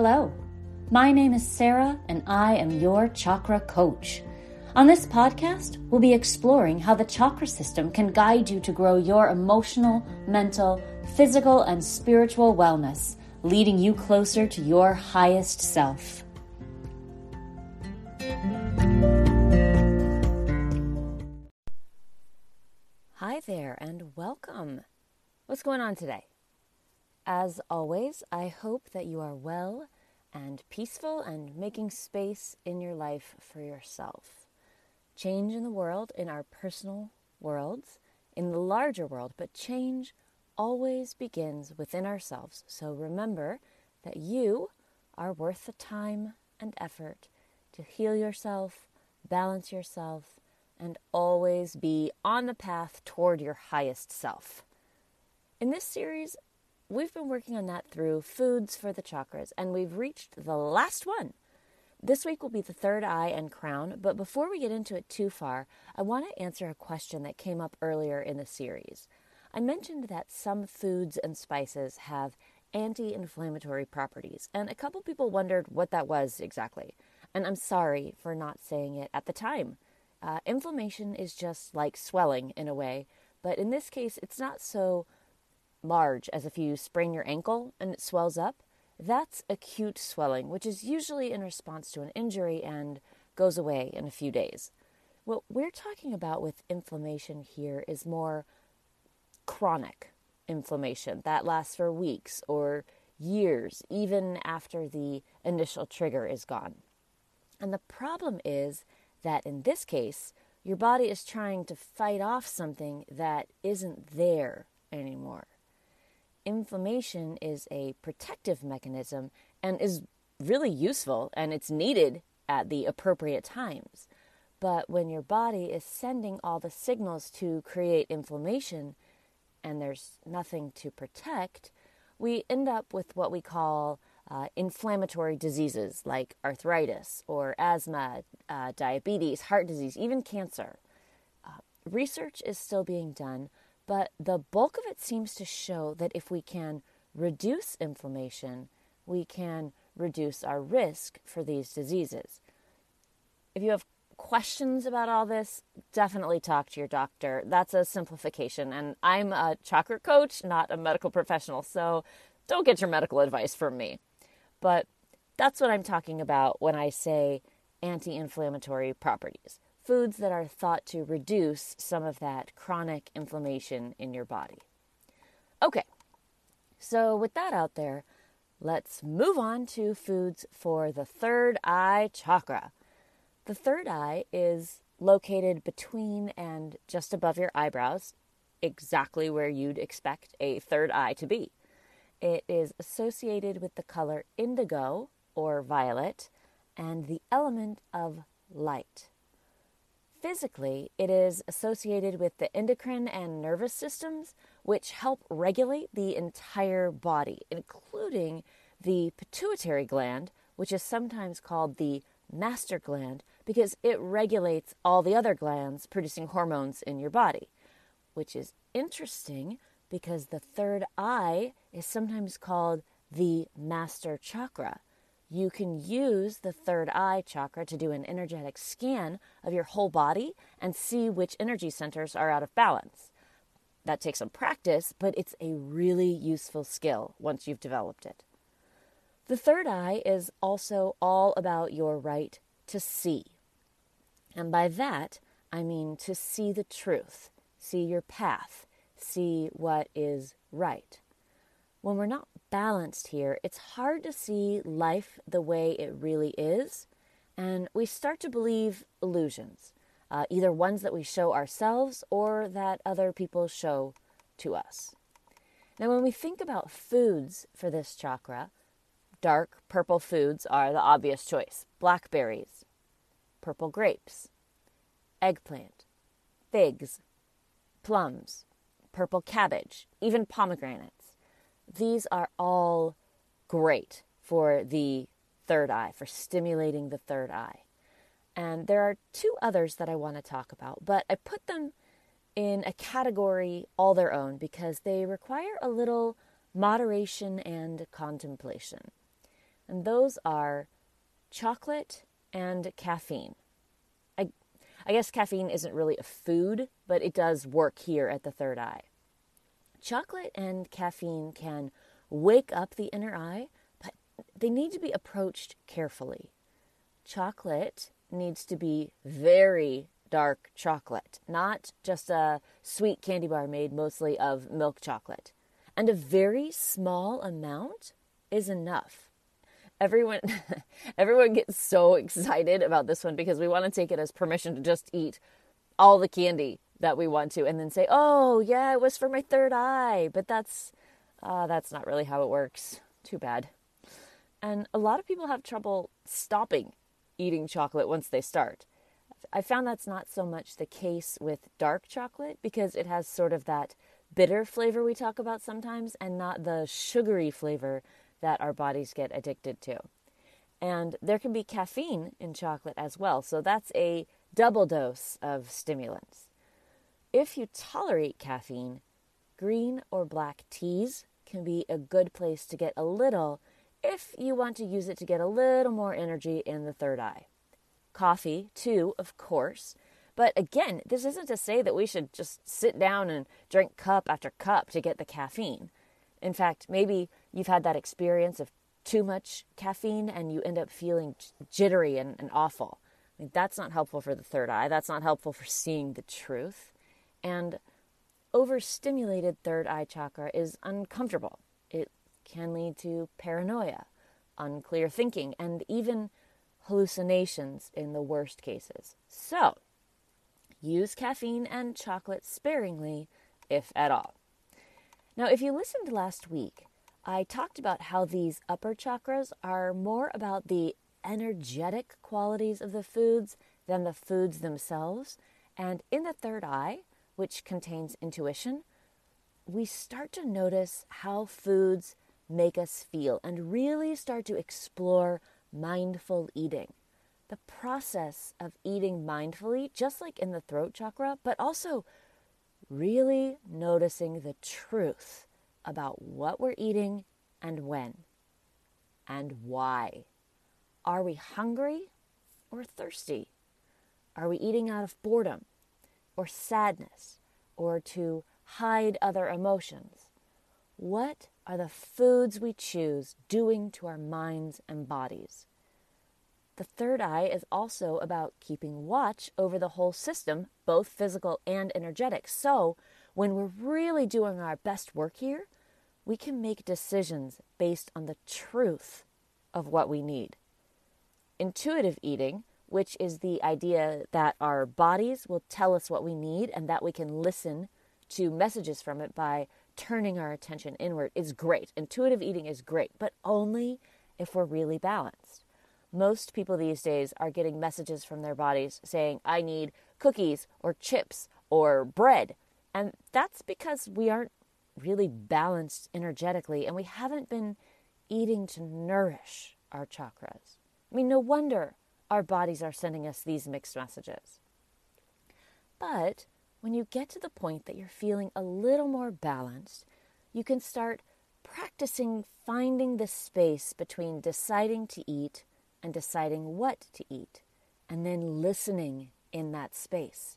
Hello, my name is Sarah, and I am your chakra coach. On this podcast, we'll be exploring how the chakra system can guide you to grow your emotional, mental, physical, and spiritual wellness, leading you closer to your highest self. Hi there, and welcome. What's going on today? As always, I hope that you are well and peaceful and making space in your life for yourself. Change in the world, in our personal worlds, in the larger world, but change always begins within ourselves. So remember that you are worth the time and effort to heal yourself, balance yourself, and always be on the path toward your highest self. In this series, we've been working on that through foods for the chakras, and we've reached the last one. This week will be the third eye and crown, but before we get into it too far, I want to answer a question that came up earlier in the series. I mentioned that some foods and spices have anti inflammatory properties, and a couple people wondered what that was exactly. And I'm sorry for not saying it at the time. Uh, inflammation is just like swelling in a way, but in this case, it's not so large as if you sprain your ankle and it swells up. That's acute swelling, which is usually in response to an injury and goes away in a few days. What we're talking about with inflammation here is more chronic inflammation that lasts for weeks or years, even after the initial trigger is gone. And the problem is that in this case, your body is trying to fight off something that isn't there anymore inflammation is a protective mechanism and is really useful and it's needed at the appropriate times. But when your body is sending all the signals to create inflammation and there's nothing to protect, we end up with what we call uh, inflammatory diseases like arthritis or asthma, uh, diabetes, heart disease, even cancer. Uh, research is still being done, but the bulk of it seems to show that if we can reduce inflammation, we can reduce our risk for these diseases. If you have questions about all this, definitely talk to your doctor. That's a simplification. And I'm a chakra coach, not a medical professional, so don't get your medical advice from me. But that's what I'm talking about when I say anti inflammatory properties foods that are thought to reduce some of that chronic inflammation in your body. Okay, so with that out there, let's move on to foods for the third eye chakra. The third eye is located between and just above your eyebrows, exactly where you'd expect a third eye to be. It is associated with the color indigo or violet and the element of light. Physically, it is associated with the endocrine and nervous systems, which help regulate the entire body, including the pituitary gland, which is sometimes called the master gland because it regulates all the other glands producing hormones in your body, which is interesting because the third eye is sometimes called the master chakra you can use the third eye chakra to do an energetic scan of your whole body and see which energy centers are out of balance. That takes some practice, but it's a really useful skill once you've developed it. The third eye is also all about your right to see. And by that, I mean to see the truth, see your path, see what is right. When we're not balanced here, it's hard to see life the way it really is, and we start to believe illusions, uh, either ones that we show ourselves or that other people show to us. Now, when we think about foods for this chakra, dark purple foods are the obvious choice blackberries, purple grapes, eggplant, figs, plums, purple cabbage, even pomegranate. These are all great for the third eye, for stimulating the third eye. And there are two others that I want to talk about, but I put them in a category all their own because they require a little moderation and contemplation. and those are chocolate and caffeine. I, I guess caffeine isn't really a food, but it does work here at the third eye. Chocolate and caffeine can wake up the inner eye, but they need to be approached carefully. Chocolate needs to be very dark chocolate, not just a sweet candy bar made mostly of milk chocolate. And a very small amount is enough. Everyone everyone gets so excited about this one because we want to take it as permission to just eat all the candy that we want to and then say, "Oh, yeah, it was for my third eye." But that's uh, that's not really how it works. Too bad. And a lot of people have trouble stopping eating chocolate once they start. I found that's not so much the case with dark chocolate because it has sort of that bitter flavor we talk about sometimes and not the sugary flavor that our bodies get addicted to. And there can be caffeine in chocolate as well, so that's a double dose of stimulants. If you tolerate caffeine, green or black teas can be a good place to get a little if you want to use it to get a little more energy in the third eye. Coffee, too, of course. But again, this isn't to say that we should just sit down and drink cup after cup to get the caffeine. In fact, maybe you've had that experience of too much caffeine and you end up feeling jittery and, and awful. I mean, that's not helpful for the third eye. That's not helpful for seeing the truth. And overstimulated third eye chakra is uncomfortable. It can lead to paranoia, unclear thinking, and even hallucinations in the worst cases. So, use caffeine and chocolate sparingly, if at all. Now, if you listened last week, I talked about how these upper chakras are more about the energetic qualities of the foods than the foods themselves. And in the third eye, which contains intuition, we start to notice how foods make us feel and really start to explore mindful eating. The process of eating mindfully, just like in the throat chakra, but also really noticing the truth about what we're eating and when and why. Are we hungry or thirsty? Are we eating out of boredom or sadness or to hide other emotions? What are the foods we choose doing to our minds and bodies. The third eye is also about keeping watch over the whole system, both physical and energetic. So, when we're really doing our best work here, we can make decisions based on the truth of what we need. Intuitive eating, which is the idea that our bodies will tell us what we need and that we can listen to messages from it by turning our attention inward is great. Intuitive eating is great, but only if we're really balanced. Most people these days are getting messages from their bodies saying, I need cookies or chips or bread. And that's because we aren't really balanced energetically and we haven't been eating to nourish our chakras. I mean, no wonder our bodies are sending us these mixed messages. But when you get to the point that you're feeling a little more balanced, you can start practicing finding the space between deciding to eat and deciding what to eat, and then listening in that space,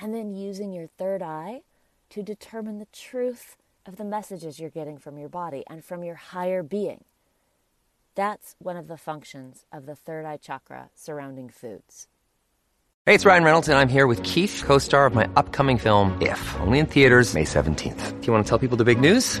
and then using your third eye to determine the truth of the messages you're getting from your body and from your higher being. That's one of the functions of the third eye chakra surrounding foods. Hey, it's Ryan Reynolds, and I'm here with Keith, co star of my upcoming film, If, only in theaters, May 17th. Do you want to tell people the big news?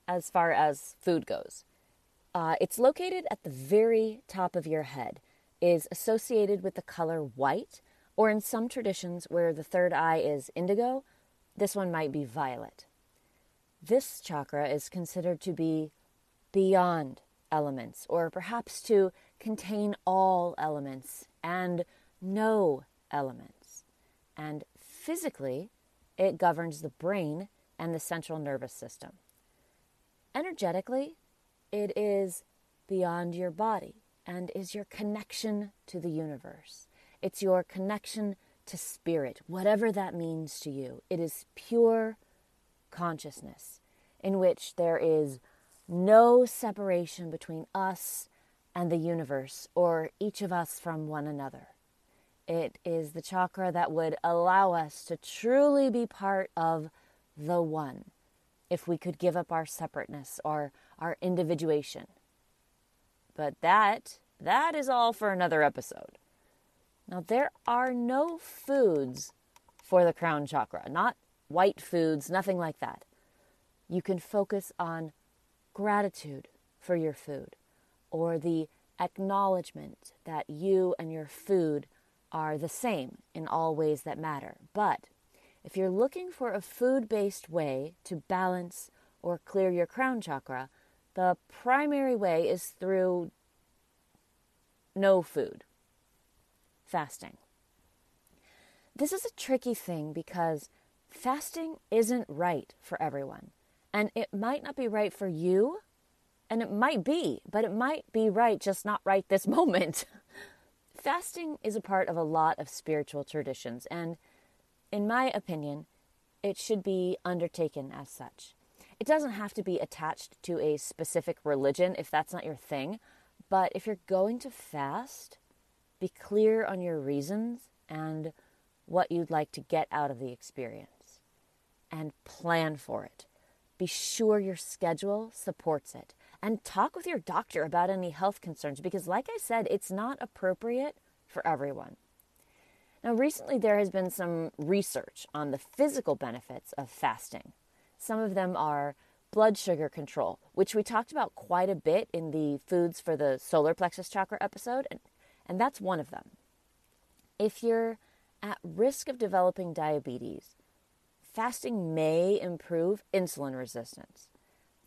as far as food goes. Uh, it's located at the very top of your head, is associated with the color white, or in some traditions where the third eye is indigo, this one might be violet. This chakra is considered to be beyond elements, or perhaps to contain all elements and no elements. And physically, it governs the brain and the central nervous system. Energetically, it is beyond your body and is your connection to the universe. It's your connection to spirit, whatever that means to you. It is pure consciousness in which there is no separation between us and the universe or each of us from one another. It is the chakra that would allow us to truly be part of the one if we could give up our separateness or our individuation. But that that is all for another episode. Now there are no foods for the crown chakra, not white foods, nothing like that. You can focus on gratitude for your food or the acknowledgement that you and your food are the same in all ways that matter. But if you're looking for a food based way to balance or clear your crown chakra, the primary way is through no food, fasting. This is a tricky thing because fasting isn't right for everyone. And it might not be right for you, and it might be, but it might be right, just not right this moment. Fasting is a part of a lot of spiritual traditions, and in my opinion, it should be undertaken as such. It doesn't have to be attached to a specific religion if that's not your thing, but if you're going to fast, be clear on your reasons and what you'd like to get out of the experience and plan for it. Be sure your schedule supports it and talk with your doctor about any health concerns because, like I said, it's not appropriate for everyone. Now, recently there has been some research on the physical benefits of fasting. Some of them are blood sugar control, which we talked about quite a bit in the foods for the solar plexus chakra episode, and, and that's one of them. If you're at risk of developing diabetes, fasting may improve insulin resistance.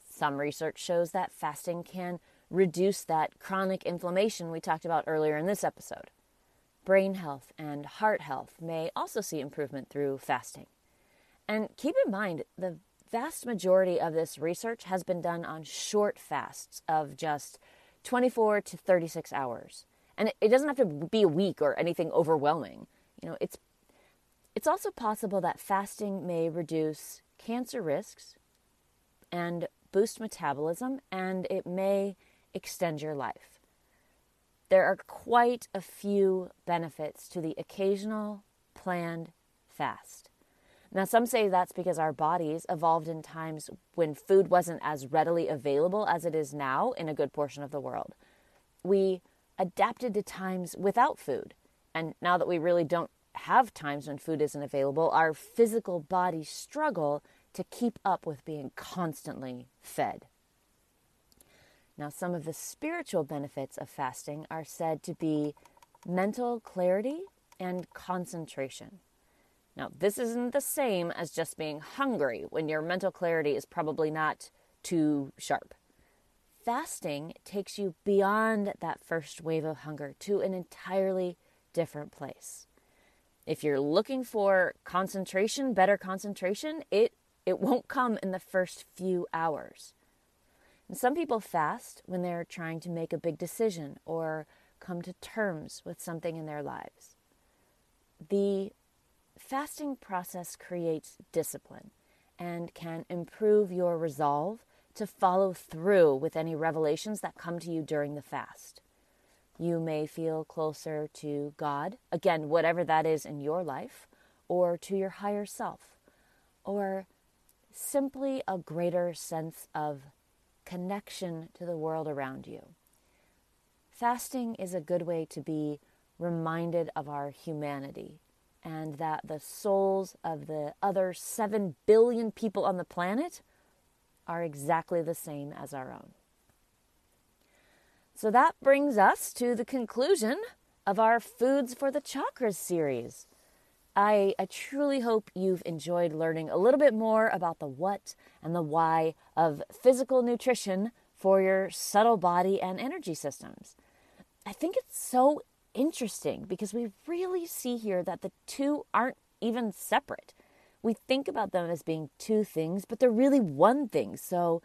Some research shows that fasting can reduce that chronic inflammation we talked about earlier in this episode. Brain health and heart health may also see improvement through fasting. And keep in mind, the vast majority of this research has been done on short fasts of just 24 to 36 hours. And it doesn't have to be a week or anything overwhelming. You know, it's it's also possible that fasting may reduce cancer risks and boost metabolism, and it may extend your life. There are quite a few benefits to the occasional planned fast. Now, some say that's because our bodies evolved in times when food wasn't as readily available as it is now in a good portion of the world. We adapted to times without food. And now that we really don't have times when food isn't available, our physical bodies struggle to keep up with being constantly fed. Now, some of the spiritual benefits of fasting are said to be mental clarity and concentration. Now, this isn't the same as just being hungry when your mental clarity is probably not too sharp. Fasting takes you beyond that first wave of hunger to an entirely different place. If you're looking for concentration, better concentration, it it won't come in the first few hours. And some people fast when they're trying to make a big decision or come to terms with something in their lives. The fasting process creates discipline and can improve your resolve to follow through with any revelations that come to you during the fast. You may feel closer to God, again, whatever that is in your life, or to your higher self, or simply a greater sense of connection to the world around you. Fasting is a good way to be reminded of our humanity and that the souls of the other 7 billion people on the planet are exactly the same as our own. So that brings us to the conclusion of our Foods for the Chakras series. I, I truly hope you've enjoyed learning a little bit more about the what and the why of physical nutrition for your subtle body and energy systems. I think it's so interesting because we really see here that the two aren't even separate. We think about them as being two things, but they're really one thing. So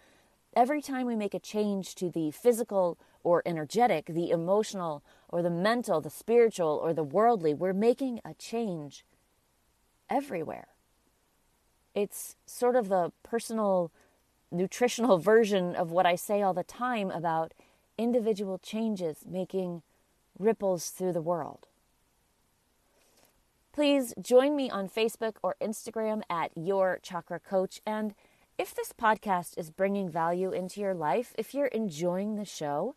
every time we make a change to the physical or energetic, the emotional or the mental, the spiritual or the worldly, we're making a change everywhere. It's sort of the personal nutritional version of what I say all the time about individual changes making ripples through the world. Please join me on Facebook or Instagram at Your Chakra Coach. And if this podcast is bringing value into your life, if you're enjoying the show,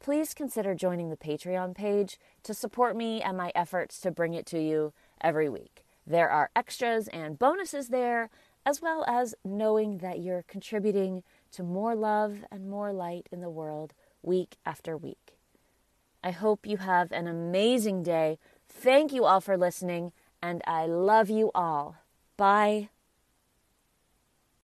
please consider joining the Patreon page to support me and my efforts to bring it to you every week. There are extras and bonuses there, as well as knowing that you're contributing to more love and more light in the world week after week. I hope you have an amazing day. Thank you all for listening, and I love you all. Bye